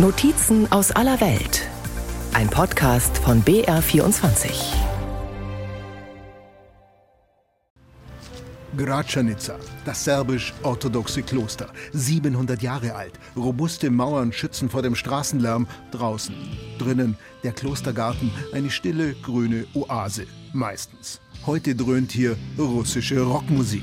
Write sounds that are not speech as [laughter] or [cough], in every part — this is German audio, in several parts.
Notizen aus aller Welt. Ein Podcast von BR24. Gračanica, das serbisch-orthodoxe Kloster. 700 Jahre alt. Robuste Mauern schützen vor dem Straßenlärm. Draußen. Drinnen der Klostergarten. Eine stille, grüne Oase. Meistens. Heute dröhnt hier russische Rockmusik.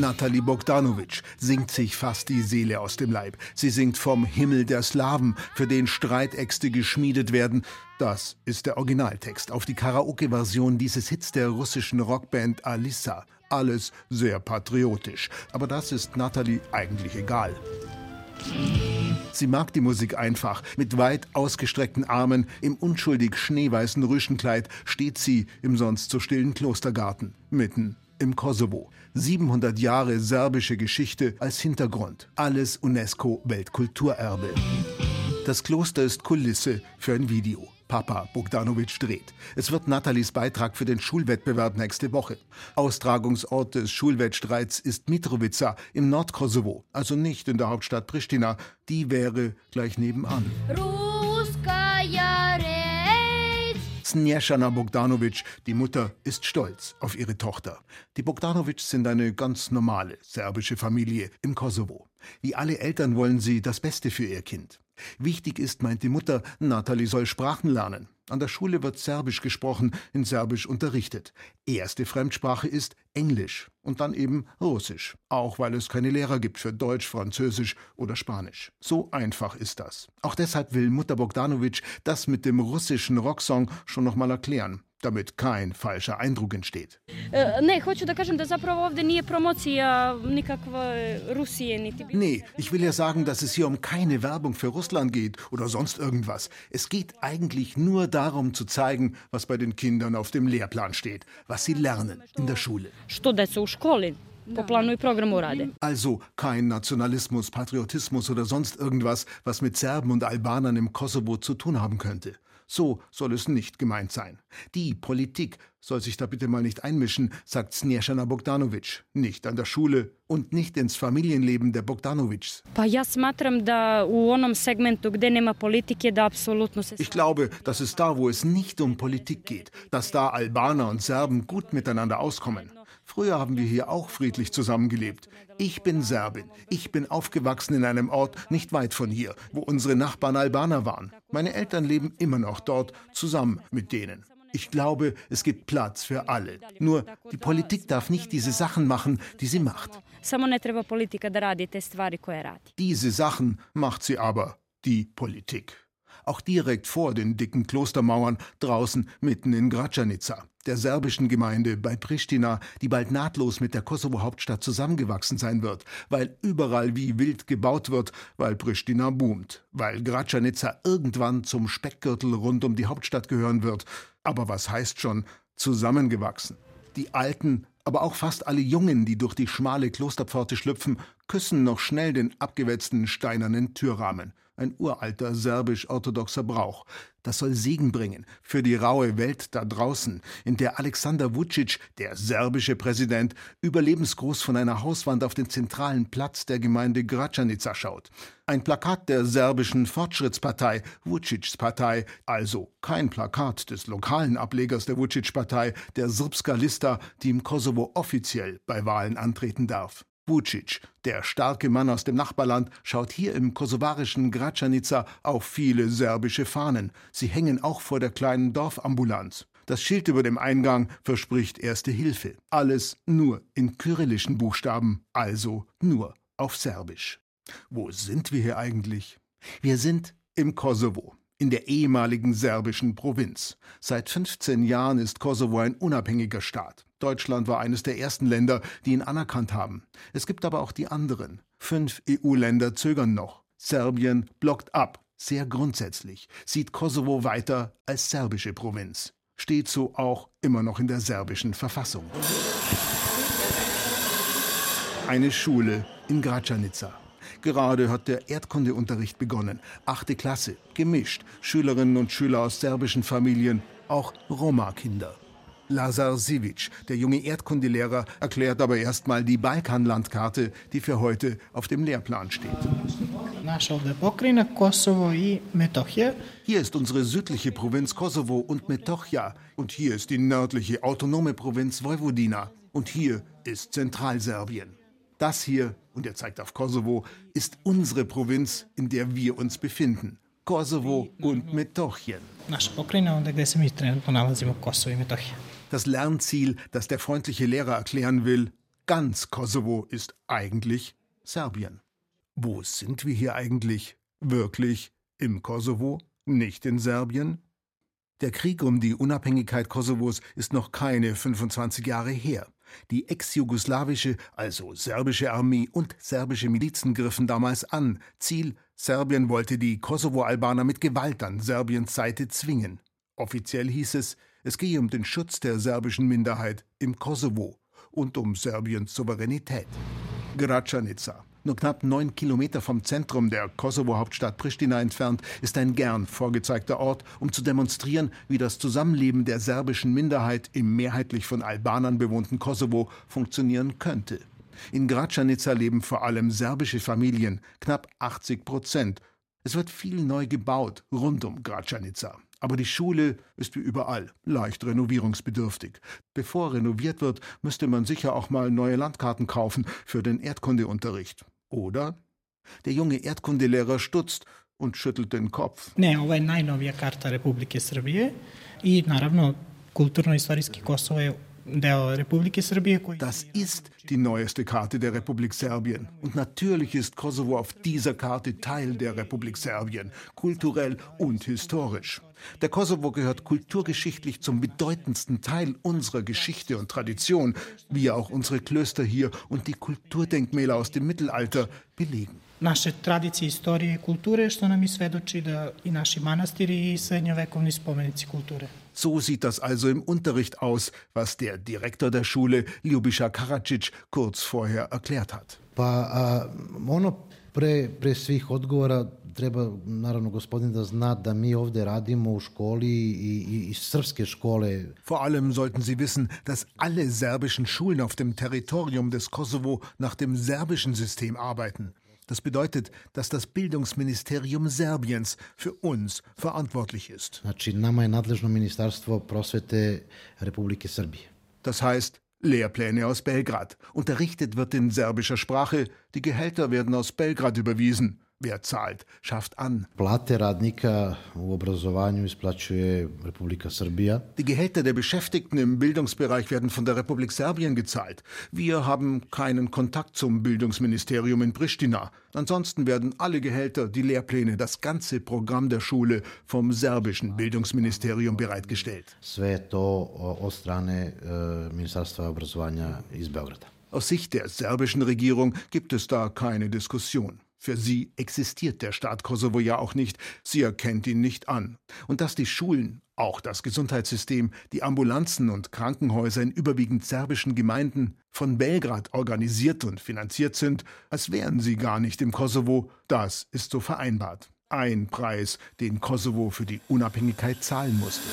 Nathalie Bogdanovic singt sich fast die Seele aus dem Leib. Sie singt vom Himmel der Slawen, für den Streitäxte geschmiedet werden. Das ist der Originaltext auf die Karaoke-Version dieses Hits der russischen Rockband Alissa. Alles sehr patriotisch. Aber das ist Nathalie eigentlich egal. Sie mag die Musik einfach. Mit weit ausgestreckten Armen, im unschuldig schneeweißen Rüschenkleid steht sie im sonst so stillen Klostergarten, mitten im Kosovo. 700 Jahre serbische Geschichte als Hintergrund. Alles UNESCO-Weltkulturerbe. Das Kloster ist Kulisse für ein Video. Papa Bogdanovic dreht. Es wird Nathalies Beitrag für den Schulwettbewerb nächste Woche. Austragungsort des Schulwettstreits ist Mitrovica im Nordkosovo, also nicht in der Hauptstadt Pristina. Die wäre gleich nebenan. Snješana Bogdanovic, die Mutter, ist stolz auf ihre Tochter. Die Bogdanovics sind eine ganz normale serbische Familie im Kosovo. Wie alle Eltern wollen sie das Beste für ihr Kind. Wichtig ist, meint die Mutter, Nathalie soll Sprachen lernen. An der Schule wird Serbisch gesprochen, in Serbisch unterrichtet. Erste Fremdsprache ist Englisch und dann eben Russisch, auch weil es keine Lehrer gibt für Deutsch, Französisch oder Spanisch. So einfach ist das. Auch deshalb will Mutter Bogdanovic das mit dem russischen Rocksong schon nochmal erklären damit kein falscher Eindruck entsteht. Nee, ich will ja sagen, dass es hier um keine Werbung für Russland geht oder sonst irgendwas. Es geht eigentlich nur darum zu zeigen, was bei den Kindern auf dem Lehrplan steht, was sie lernen in der Schule. Also kein Nationalismus, Patriotismus oder sonst irgendwas, was mit Serben und Albanern im Kosovo zu tun haben könnte. So soll es nicht gemeint sein. Die Politik soll sich da bitte mal nicht einmischen, sagt Snježana Bogdanovic. Nicht an der Schule und nicht ins Familienleben der Bogdanovics. Ich glaube, dass es da, wo es nicht um Politik geht, dass da Albaner und Serben gut miteinander auskommen. Früher haben wir hier auch friedlich zusammengelebt. Ich bin Serbin. Ich bin aufgewachsen in einem Ort nicht weit von hier, wo unsere Nachbarn Albaner waren. Meine Eltern leben immer noch dort, zusammen mit denen. Ich glaube, es gibt Platz für alle. Nur die Politik darf nicht diese Sachen machen, die sie macht. Diese Sachen macht sie aber, die Politik auch direkt vor den dicken Klostermauern draußen mitten in Gračanica, der serbischen Gemeinde bei Pristina, die bald nahtlos mit der Kosovo-Hauptstadt zusammengewachsen sein wird, weil überall wie wild gebaut wird, weil Pristina boomt, weil Gračanica irgendwann zum Speckgürtel rund um die Hauptstadt gehören wird. Aber was heißt schon zusammengewachsen? Die Alten aber auch fast alle Jungen, die durch die schmale Klosterpforte schlüpfen, küssen noch schnell den abgewetzten steinernen Türrahmen ein uralter serbisch-orthodoxer Brauch. Das soll Segen bringen für die raue Welt da draußen, in der Alexander Vucic, der serbische Präsident, überlebensgroß von einer Hauswand auf den zentralen Platz der Gemeinde Gračanica schaut. Ein Plakat der serbischen Fortschrittspartei, Vucics Partei, also kein Plakat des lokalen Ablegers der Vucic-Partei, der Srpska Lista, die im Kosovo offiziell bei Wahlen antreten darf. Vucic, der starke Mann aus dem Nachbarland, schaut hier im kosovarischen Gračanica auf viele serbische Fahnen. Sie hängen auch vor der kleinen Dorfambulanz. Das Schild über dem Eingang verspricht erste Hilfe. Alles nur in kyrillischen Buchstaben, also nur auf Serbisch. Wo sind wir hier eigentlich? Wir sind im Kosovo in der ehemaligen serbischen Provinz. Seit 15 Jahren ist Kosovo ein unabhängiger Staat. Deutschland war eines der ersten Länder, die ihn anerkannt haben. Es gibt aber auch die anderen. Fünf EU-Länder zögern noch. Serbien blockt ab, sehr grundsätzlich, sieht Kosovo weiter als serbische Provinz. Steht so auch immer noch in der serbischen Verfassung. Eine Schule in Gračanica. Gerade hat der Erdkundeunterricht begonnen. Achte Klasse, gemischt. Schülerinnen und Schüler aus serbischen Familien, auch Roma-Kinder. Lazar Sivic, der junge Erdkundelehrer, erklärt aber erstmal die Balkanlandkarte, die für heute auf dem Lehrplan steht. Hier ist unsere südliche Provinz Kosovo und Metochia und hier ist die nördliche autonome Provinz Vojvodina und hier ist Zentralserbien. Das hier, und er zeigt auf Kosovo, ist unsere Provinz, in der wir uns befinden. Kosovo und Metochien. Das Lernziel, das der freundliche Lehrer erklären will, ganz Kosovo ist eigentlich Serbien. Wo sind wir hier eigentlich? Wirklich im Kosovo? Nicht in Serbien? Der Krieg um die Unabhängigkeit Kosovos ist noch keine 25 Jahre her. Die ex-jugoslawische, also serbische Armee und serbische Milizen griffen damals an. Ziel: Serbien wollte die Kosovo-Albaner mit Gewalt an Serbiens Seite zwingen. Offiziell hieß es, es gehe um den Schutz der serbischen Minderheit im Kosovo und um Serbiens Souveränität. Gračanica, nur knapp neun Kilometer vom Zentrum der Kosovo-Hauptstadt Pristina entfernt, ist ein gern vorgezeigter Ort, um zu demonstrieren, wie das Zusammenleben der serbischen Minderheit im mehrheitlich von Albanern bewohnten Kosovo funktionieren könnte. In Gračanica leben vor allem serbische Familien, knapp 80 Prozent. Es wird viel neu gebaut rund um Gračanica. Aber die Schule ist wie überall leicht renovierungsbedürftig. Bevor renoviert wird, müsste man sicher auch mal neue Landkarten kaufen für den Erdkundeunterricht. Oder? Der junge Erdkundelehrer stutzt und schüttelt den Kopf. Ne, ovo je najnovija karta Republike Srbije i naravno kulturno-istorijski Kosovo je das ist die neueste Karte der Republik Serbien. Und natürlich ist Kosovo auf dieser Karte Teil der Republik Serbien, kulturell und historisch. Der Kosovo gehört kulturgeschichtlich zum bedeutendsten Teil unserer Geschichte und Tradition, wie auch unsere Klöster hier und die Kulturdenkmäler aus dem Mittelalter belegen. naše tradicije, istorije i kulture, što nam i svedoči da i naši manastiri i srednjovekovni spomenici kulture. So sieht das also im Unterricht aus, was der Direktor der Schule, Ljubischa Karadzic, kurz vorher erklärt hat. Pa a, ono pre, pre svih odgovora treba naravno gospodin da zna da mi ovde radimo u školi i, i, i srpske škole. Vor allem sollten Sie wissen, dass alle serbischen Schulen auf dem Territorium des Kosovo nach dem serbischen System arbeiten. Das bedeutet, dass das Bildungsministerium Serbiens für uns verantwortlich ist. Znači, nama je nadležno Ministarstvo prosvete Republike Srbije. Das heißt, Lehrpläne aus Belgrad. Unterrichtet wird in serbischer Sprache. Die Gehälter werden aus Belgrad überwiesen. Wer zahlt, schafft an. Die Gehälter der Beschäftigten im Bildungsbereich werden von der Republik Serbien gezahlt. Wir haben keinen Kontakt zum Bildungsministerium in Pristina. Ansonsten werden alle Gehälter, die Lehrpläne, das ganze Programm der Schule vom serbischen Bildungsministerium bereitgestellt. Beograda. Aus Sicht der serbischen Regierung gibt es da keine Diskussion. Für sie existiert der Staat Kosovo ja auch nicht, sie erkennt ihn nicht an. Und dass die Schulen, auch das Gesundheitssystem, die Ambulanzen und Krankenhäuser in überwiegend serbischen Gemeinden von Belgrad organisiert und finanziert sind, als wären sie gar nicht im Kosovo, das ist so vereinbart. Ein Preis, den Kosovo für die Unabhängigkeit zahlen musste.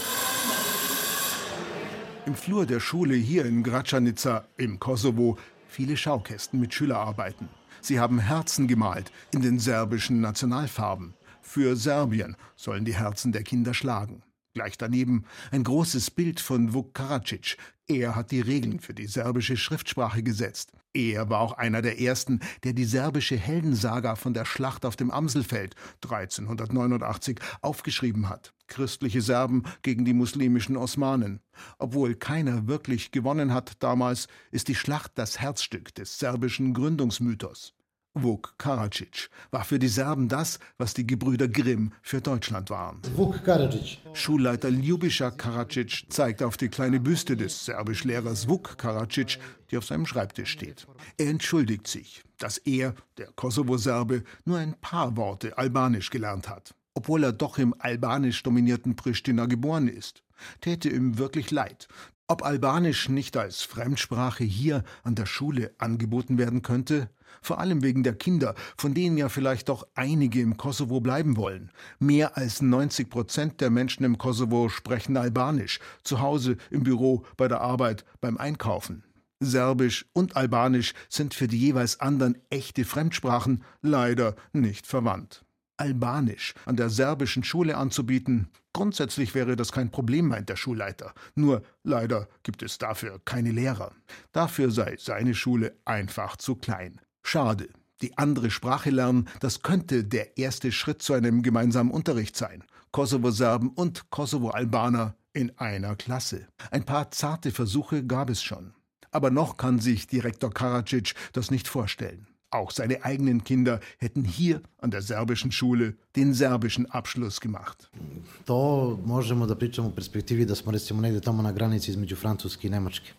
Im Flur der Schule hier in Gračanica im Kosovo viele Schaukästen mit Schülerarbeiten. Sie haben Herzen gemalt in den serbischen Nationalfarben. Für Serbien sollen die Herzen der Kinder schlagen. Gleich daneben ein großes Bild von Vuk Karadzic. Er hat die Regeln für die serbische Schriftsprache gesetzt. Er war auch einer der ersten, der die serbische Heldensaga von der Schlacht auf dem Amselfeld 1389 aufgeschrieben hat. Christliche Serben gegen die muslimischen Osmanen. Obwohl keiner wirklich gewonnen hat damals, ist die Schlacht das Herzstück des serbischen Gründungsmythos. Vuk Karadzic war für die Serben das, was die Gebrüder Grimm für Deutschland waren. Vuk Karadzic. Schulleiter Ljubischa Karadzic zeigt auf die kleine Büste des Serbischlehrers Vuk Karadzic, die auf seinem Schreibtisch steht. Er entschuldigt sich, dass er, der Kosovo-Serbe, nur ein paar Worte Albanisch gelernt hat. Obwohl er doch im albanisch dominierten Pristina geboren ist. Täte ihm wirklich leid. Ob Albanisch nicht als Fremdsprache hier an der Schule angeboten werden könnte? Vor allem wegen der Kinder, von denen ja vielleicht doch einige im Kosovo bleiben wollen. Mehr als 90 Prozent der Menschen im Kosovo sprechen Albanisch, zu Hause, im Büro, bei der Arbeit, beim Einkaufen. Serbisch und Albanisch sind für die jeweils anderen echte Fremdsprachen leider nicht verwandt. Albanisch an der serbischen Schule anzubieten. Grundsätzlich wäre das kein Problem, meint der Schulleiter. Nur leider gibt es dafür keine Lehrer. Dafür sei seine Schule einfach zu klein. Schade. Die andere Sprache lernen, das könnte der erste Schritt zu einem gemeinsamen Unterricht sein. Kosovo-Serben und Kosovo-Albaner in einer Klasse. Ein paar zarte Versuche gab es schon. Aber noch kann sich Direktor Karadzic das nicht vorstellen. Auch seine eigenen Kinder hätten hier an der serbischen Schule den serbischen Abschluss gemacht.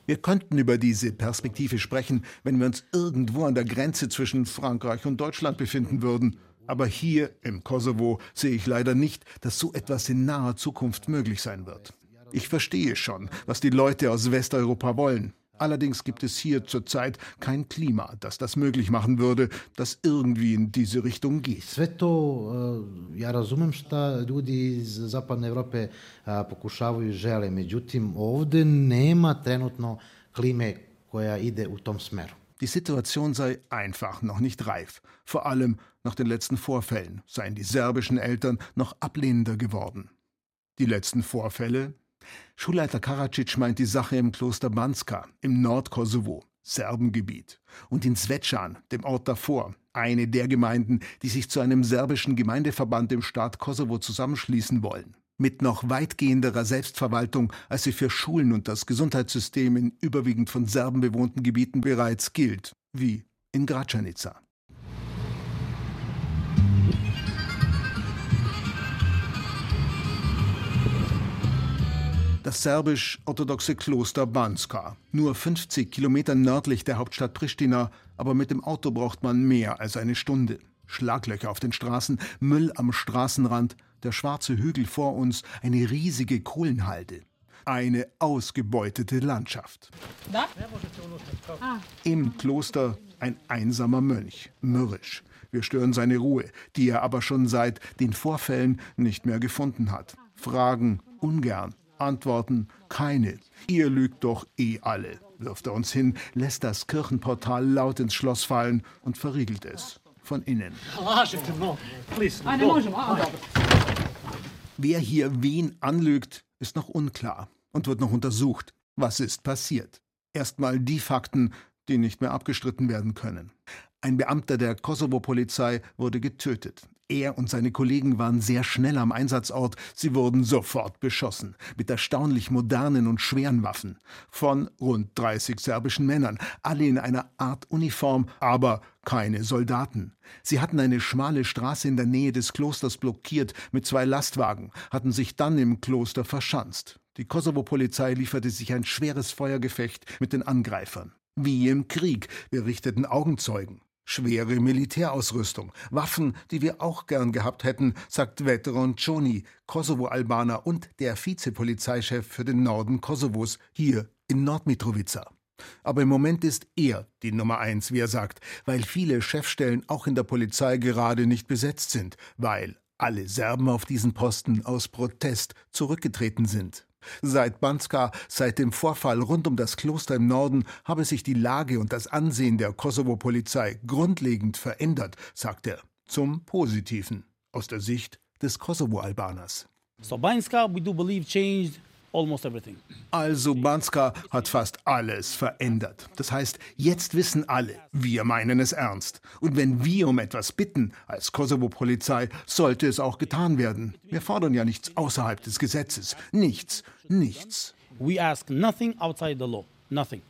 Wir könnten über diese Perspektive sprechen, wenn wir uns irgendwo an der Grenze zwischen Frankreich und Deutschland befinden würden. Aber hier im Kosovo sehe ich leider nicht, dass so etwas in naher Zukunft möglich sein wird. Ich verstehe schon, was die Leute aus Westeuropa wollen. Allerdings gibt es hier zurzeit kein Klima, das das möglich machen würde, das irgendwie in diese Richtung geht. Eh, ja razumem šta ljudi iz zapadne Evrope eh, pokušavaju i žele, međutim ovde nema trenutno klime koja ide u tom smeru. Die Situation sei einfach noch nicht reif. Vor allem nach den letzten Vorfällen seien die serbischen Eltern noch ablehnender geworden. Die letzten Vorfälle Schulleiter Karadzic meint die Sache im Kloster Banska im Nordkosovo, Serbengebiet, und in Zvečan, dem Ort davor, eine der Gemeinden, die sich zu einem serbischen Gemeindeverband im Staat Kosovo zusammenschließen wollen. Mit noch weitgehenderer Selbstverwaltung, als sie für Schulen und das Gesundheitssystem in überwiegend von Serben bewohnten Gebieten bereits gilt, wie in Gračanica. Das serbisch-orthodoxe Kloster Banska. Nur 50 Kilometer nördlich der Hauptstadt Pristina, aber mit dem Auto braucht man mehr als eine Stunde. Schlaglöcher auf den Straßen, Müll am Straßenrand, der schwarze Hügel vor uns, eine riesige Kohlenhalde. Eine ausgebeutete Landschaft. Im Kloster ein einsamer Mönch, mürrisch. Wir stören seine Ruhe, die er aber schon seit den Vorfällen nicht mehr gefunden hat. Fragen ungern, Antworten keine. Ihr lügt doch eh alle, wirft er uns hin, lässt das Kirchenportal laut ins Schloss fallen und verriegelt es von innen. Wer hier wen anlügt, ist noch unklar und wird noch untersucht. Was ist passiert? Erstmal die Fakten, die nicht mehr abgestritten werden können. Ein Beamter der Kosovo-Polizei wurde getötet. Er und seine Kollegen waren sehr schnell am Einsatzort. Sie wurden sofort beschossen. Mit erstaunlich modernen und schweren Waffen. Von rund 30 serbischen Männern. Alle in einer Art Uniform, aber keine Soldaten. Sie hatten eine schmale Straße in der Nähe des Klosters blockiert mit zwei Lastwagen, hatten sich dann im Kloster verschanzt. Die Kosovo-Polizei lieferte sich ein schweres Feuergefecht mit den Angreifern. Wie im Krieg, berichteten Augenzeugen. Schwere Militärausrüstung, Waffen, die wir auch gern gehabt hätten, sagt Veteran Choni, Kosovo-Albaner und der Vizepolizeichef für den Norden Kosovos hier in Nordmitrovica. Aber im Moment ist er die Nummer eins, wie er sagt, weil viele Chefstellen auch in der Polizei gerade nicht besetzt sind, weil alle Serben auf diesen Posten aus Protest zurückgetreten sind. Seit Banska, seit dem Vorfall rund um das Kloster im Norden, habe sich die Lage und das Ansehen der Kosovo-Polizei grundlegend verändert, sagt er, zum Positiven, aus der Sicht des Kosovo-Albaners. So Banska, we do believe changed. Also Banska hat fast alles verändert. Das heißt, jetzt wissen alle, wir meinen es ernst. Und wenn wir um etwas bitten als Kosovo-Polizei, sollte es auch getan werden. Wir fordern ja nichts außerhalb des Gesetzes. Nichts, nichts. We ask nothing outside the law.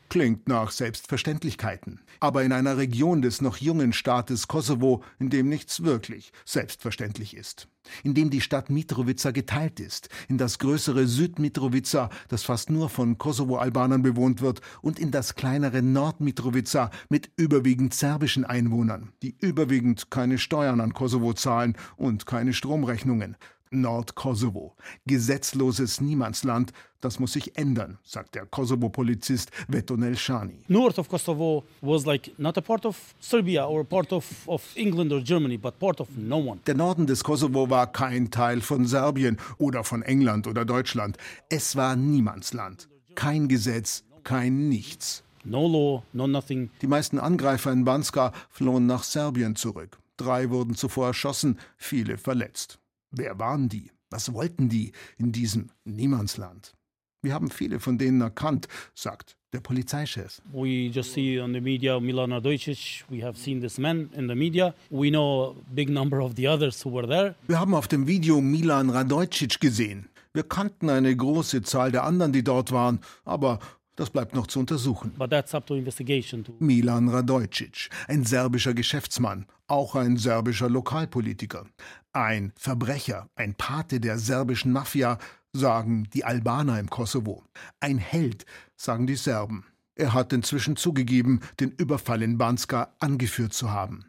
Klingt nach Selbstverständlichkeiten. Aber in einer Region des noch jungen Staates Kosovo, in dem nichts wirklich selbstverständlich ist. In dem die Stadt Mitrovica geteilt ist, in das größere Südmitrovica, das fast nur von Kosovo-Albanern bewohnt wird, und in das kleinere Nordmitrovica mit überwiegend serbischen Einwohnern, die überwiegend keine Steuern an Kosovo zahlen und keine Stromrechnungen. Nordkosovo. Gesetzloses Niemandsland, das muss sich ändern, sagt der Kosovo-Polizist Vetonel Shani. North of Kosovo was like not a part of Serbia or part of, of England or Germany, but part of no one. Der Norden des Kosovo war kein Teil von Serbien oder von England oder Deutschland. Es war Niemandsland. Kein Gesetz, kein Nichts. No law, no nothing. Die meisten Angreifer in Banska flohen nach Serbien zurück. Drei wurden zuvor erschossen, viele verletzt. Wer waren die? Was wollten die in diesem Niemandsland? Wir haben viele von denen erkannt, sagt der Polizeichef. We just see on the media Milan Radojcic. We have seen this man in the media. We know a big number of the others who were there. Wir haben auf dem Video Milan Radojcic gesehen. Wir kannten eine große Zahl der anderen, die dort waren, aber das bleibt noch zu untersuchen. But that's up to investigation too. Milan Radojcic, ein serbischer Geschäftsmann, auch ein serbischer Lokalpolitiker. Ein Verbrecher, ein Pate der serbischen Mafia, sagen die Albaner im Kosovo. Ein Held, sagen die Serben. Er hat inzwischen zugegeben, den Überfall in Banska angeführt zu haben.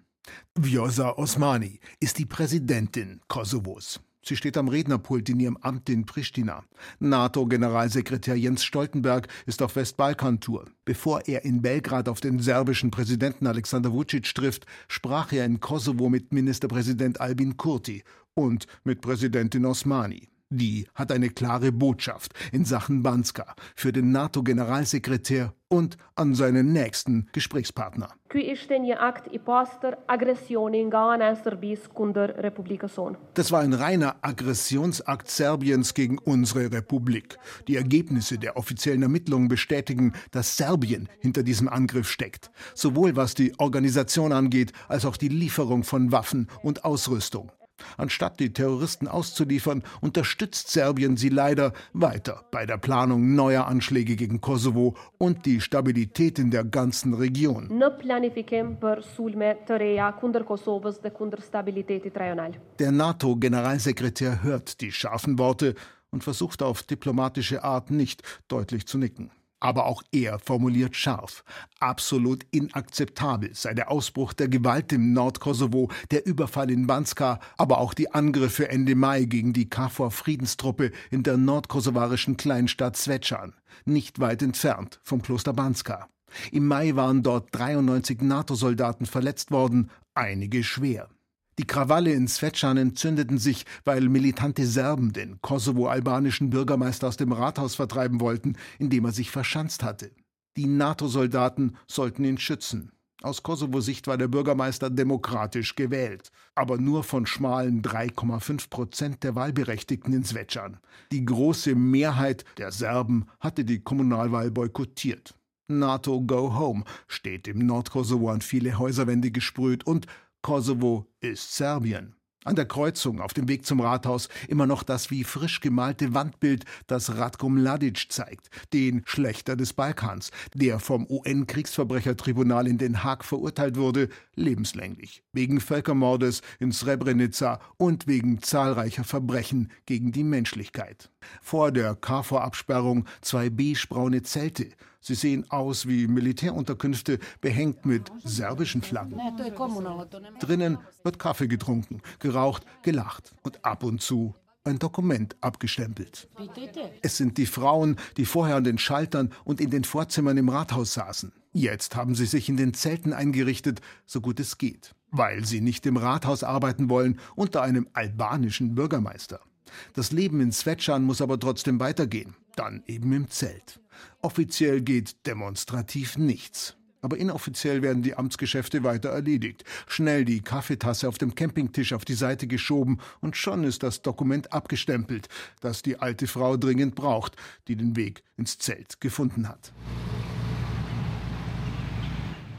Vjosa Osmani ist die Präsidentin Kosovos. Sie steht am Rednerpult in ihrem Amt in Pristina. NATO-Generalsekretär Jens Stoltenberg ist auf Westbalkan-Tour. Bevor er in Belgrad auf den serbischen Präsidenten Alexander Vucic trifft, sprach er in Kosovo mit Ministerpräsident Albin Kurti und mit Präsidentin Osmani. Die hat eine klare Botschaft in Sachen Banska für den NATO-Generalsekretär und an seinen nächsten Gesprächspartner. Das war ein reiner Aggressionsakt Serbiens gegen unsere Republik. Die Ergebnisse der offiziellen Ermittlungen bestätigen, dass Serbien hinter diesem Angriff steckt, sowohl was die Organisation angeht, als auch die Lieferung von Waffen und Ausrüstung. Anstatt die Terroristen auszuliefern, unterstützt Serbien sie leider weiter bei der Planung neuer Anschläge gegen Kosovo und die Stabilität in der ganzen Region. Der NATO-Generalsekretär hört die scharfen Worte und versucht auf diplomatische Art nicht deutlich zu nicken. Aber auch er formuliert scharf. Absolut inakzeptabel sei der Ausbruch der Gewalt im Nordkosovo, der Überfall in Banska, aber auch die Angriffe Ende Mai gegen die KFOR-Friedenstruppe in der nordkosovarischen Kleinstadt Svečan, nicht weit entfernt vom Kloster Banska. Im Mai waren dort 93 NATO-Soldaten verletzt worden, einige schwer. Die Krawalle in Svečan entzündeten sich, weil militante Serben den kosovo-albanischen Bürgermeister aus dem Rathaus vertreiben wollten, in dem er sich verschanzt hatte. Die NATO-Soldaten sollten ihn schützen. Aus Kosovo-Sicht war der Bürgermeister demokratisch gewählt, aber nur von schmalen 3,5 Prozent der Wahlberechtigten in Svečan. Die große Mehrheit der Serben hatte die Kommunalwahl boykottiert. NATO Go Home steht im Nordkosovo an viele Häuserwände gesprüht und Kosovo ist Serbien. An der Kreuzung auf dem Weg zum Rathaus immer noch das wie frisch gemalte Wandbild, das Ratko Mladic zeigt, den Schlechter des Balkans, der vom UN-Kriegsverbrechertribunal in Den Haag verurteilt wurde, lebenslänglich, wegen Völkermordes in Srebrenica und wegen zahlreicher Verbrechen gegen die Menschlichkeit. Vor der KFOR-Absperrung zwei beige-braune Zelte, Sie sehen aus wie Militärunterkünfte, behängt mit serbischen Flaggen. Drinnen wird Kaffee getrunken, geraucht, gelacht und ab und zu ein Dokument abgestempelt. Es sind die Frauen, die vorher an den Schaltern und in den Vorzimmern im Rathaus saßen. Jetzt haben sie sich in den Zelten eingerichtet, so gut es geht, weil sie nicht im Rathaus arbeiten wollen unter einem albanischen Bürgermeister. Das Leben in Svečan muss aber trotzdem weitergehen, dann eben im Zelt. Offiziell geht demonstrativ nichts. Aber inoffiziell werden die Amtsgeschäfte weiter erledigt. Schnell die Kaffeetasse auf dem Campingtisch auf die Seite geschoben und schon ist das Dokument abgestempelt, das die alte Frau dringend braucht, die den Weg ins Zelt gefunden hat.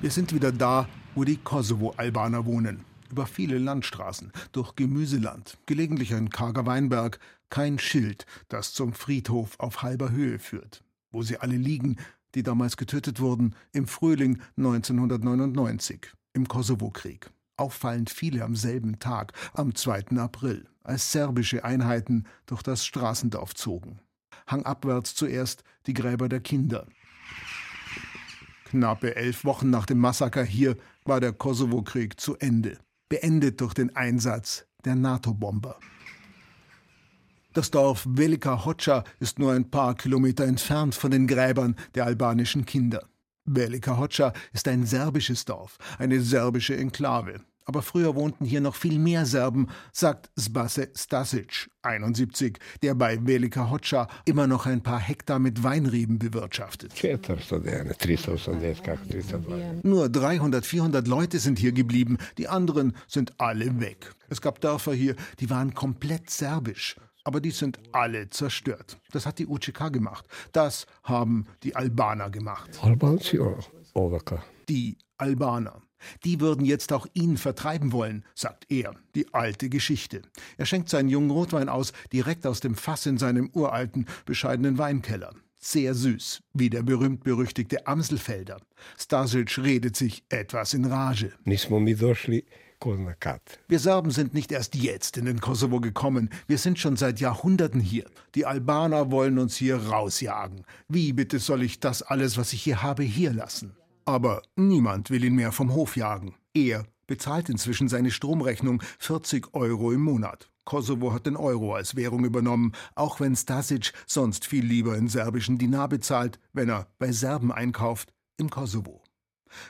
Wir sind wieder da, wo die Kosovo-Albaner wohnen. Über viele Landstraßen, durch Gemüseland, gelegentlich ein karger Weinberg, kein Schild, das zum Friedhof auf halber Höhe führt. Wo sie alle liegen, die damals getötet wurden im Frühling 1999 im Kosovo-Krieg. Auffallend viele am selben Tag, am 2. April, als serbische Einheiten durch das Straßendorf zogen. Hangabwärts zuerst die Gräber der Kinder. Knappe elf Wochen nach dem Massaker hier war der Kosovo-Krieg zu Ende, beendet durch den Einsatz der NATO-Bomber. Das Dorf Velika Hoca ist nur ein paar Kilometer entfernt von den Gräbern der albanischen Kinder. Velika Hoca ist ein serbisches Dorf, eine serbische Enklave. Aber früher wohnten hier noch viel mehr Serben, sagt Sbase Stasic, 71, der bei Velika Hoca immer noch ein paar Hektar mit Weinreben bewirtschaftet. Nur 300, 400 Leute sind hier geblieben, die anderen sind alle weg. Es gab Dörfer hier, die waren komplett serbisch. Aber die sind alle zerstört. Das hat die UCK gemacht. Das haben die Albaner gemacht. Die Albaner. Die würden jetzt auch ihn vertreiben wollen, sagt er. Die alte Geschichte. Er schenkt seinen jungen Rotwein aus, direkt aus dem Fass in seinem uralten, bescheidenen Weinkeller. Sehr süß, wie der berühmt-berüchtigte Amselfelder. Stasic redet sich etwas in Rage. Wir Serben sind nicht erst jetzt in den Kosovo gekommen, wir sind schon seit Jahrhunderten hier. Die Albaner wollen uns hier rausjagen. Wie bitte soll ich das alles, was ich hier habe, hier lassen? Aber niemand will ihn mehr vom Hof jagen. Er bezahlt inzwischen seine Stromrechnung 40 Euro im Monat. Kosovo hat den Euro als Währung übernommen, auch wenn Stasic sonst viel lieber in serbischen Dinar bezahlt, wenn er bei Serben einkauft, im Kosovo.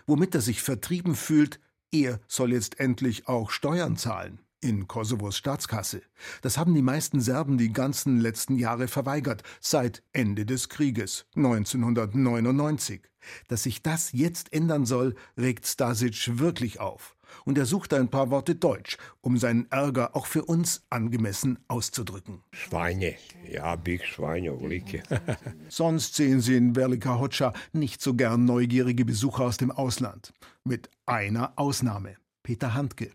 Womit er sich vertrieben fühlt, er soll jetzt endlich auch Steuern zahlen in Kosovos Staatskasse. Das haben die meisten Serben die ganzen letzten Jahre verweigert, seit Ende des Krieges 1999. Dass sich das jetzt ändern soll, regt Stasic wirklich auf. Und er sucht ein paar Worte Deutsch, um seinen Ärger auch für uns angemessen auszudrücken. Schweine, ja, big Schweine, ulike. [laughs] Sonst sehen Sie in Velika Hoca nicht so gern neugierige Besucher aus dem Ausland. Mit einer Ausnahme. Peter Handke.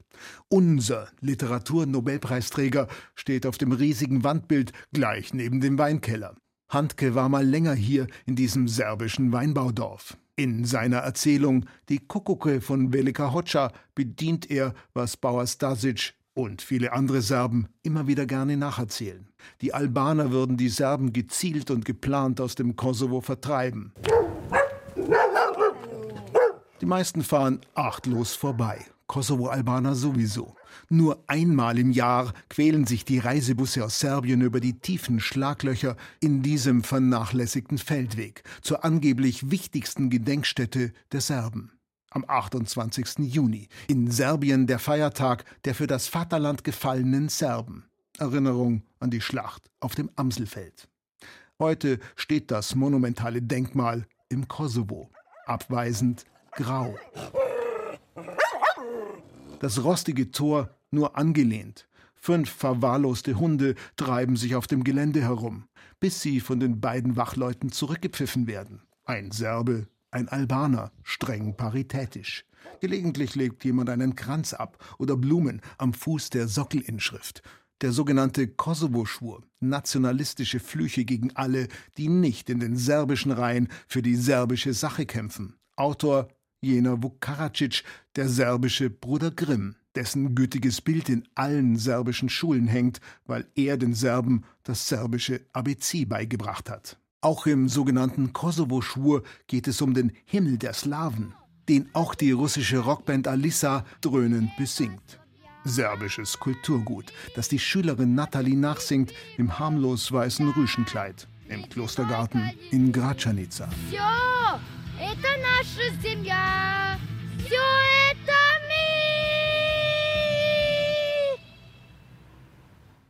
Unser Literaturnobelpreisträger steht auf dem riesigen Wandbild gleich neben dem Weinkeller. Handke war mal länger hier in diesem serbischen Weinbaudorf. In seiner Erzählung Die Kuckucke von Velika Hoca bedient er, was Bauer Stasic und viele andere Serben immer wieder gerne nacherzählen. Die Albaner würden die Serben gezielt und geplant aus dem Kosovo vertreiben. Die meisten fahren achtlos vorbei. Kosovo-Albaner sowieso. Nur einmal im Jahr quälen sich die Reisebusse aus Serbien über die tiefen Schlaglöcher in diesem vernachlässigten Feldweg zur angeblich wichtigsten Gedenkstätte der Serben. Am 28. Juni. In Serbien der Feiertag der für das Vaterland gefallenen Serben. Erinnerung an die Schlacht auf dem Amselfeld. Heute steht das monumentale Denkmal im Kosovo. Abweisend grau das rostige Tor nur angelehnt. Fünf verwahrloste Hunde treiben sich auf dem Gelände herum, bis sie von den beiden Wachleuten zurückgepfiffen werden. Ein Serbe, ein Albaner, streng paritätisch. Gelegentlich legt jemand einen Kranz ab oder Blumen am Fuß der Sockelinschrift. Der sogenannte Kosovo-Schwur, nationalistische Flüche gegen alle, die nicht in den serbischen Reihen für die serbische Sache kämpfen. Autor jener Vuk der serbische Bruder Grimm, dessen gütiges Bild in allen serbischen Schulen hängt, weil er den Serben das serbische ABC beigebracht hat. Auch im sogenannten Kosovo-Schwur geht es um den Himmel der Slawen, den auch die russische Rockband Alissa dröhnend besingt. Serbisches Kulturgut, das die Schülerin Nathalie nachsingt im harmlos weißen Rüschenkleid im Klostergarten in Gračanica. Ja! Это наша земля. Все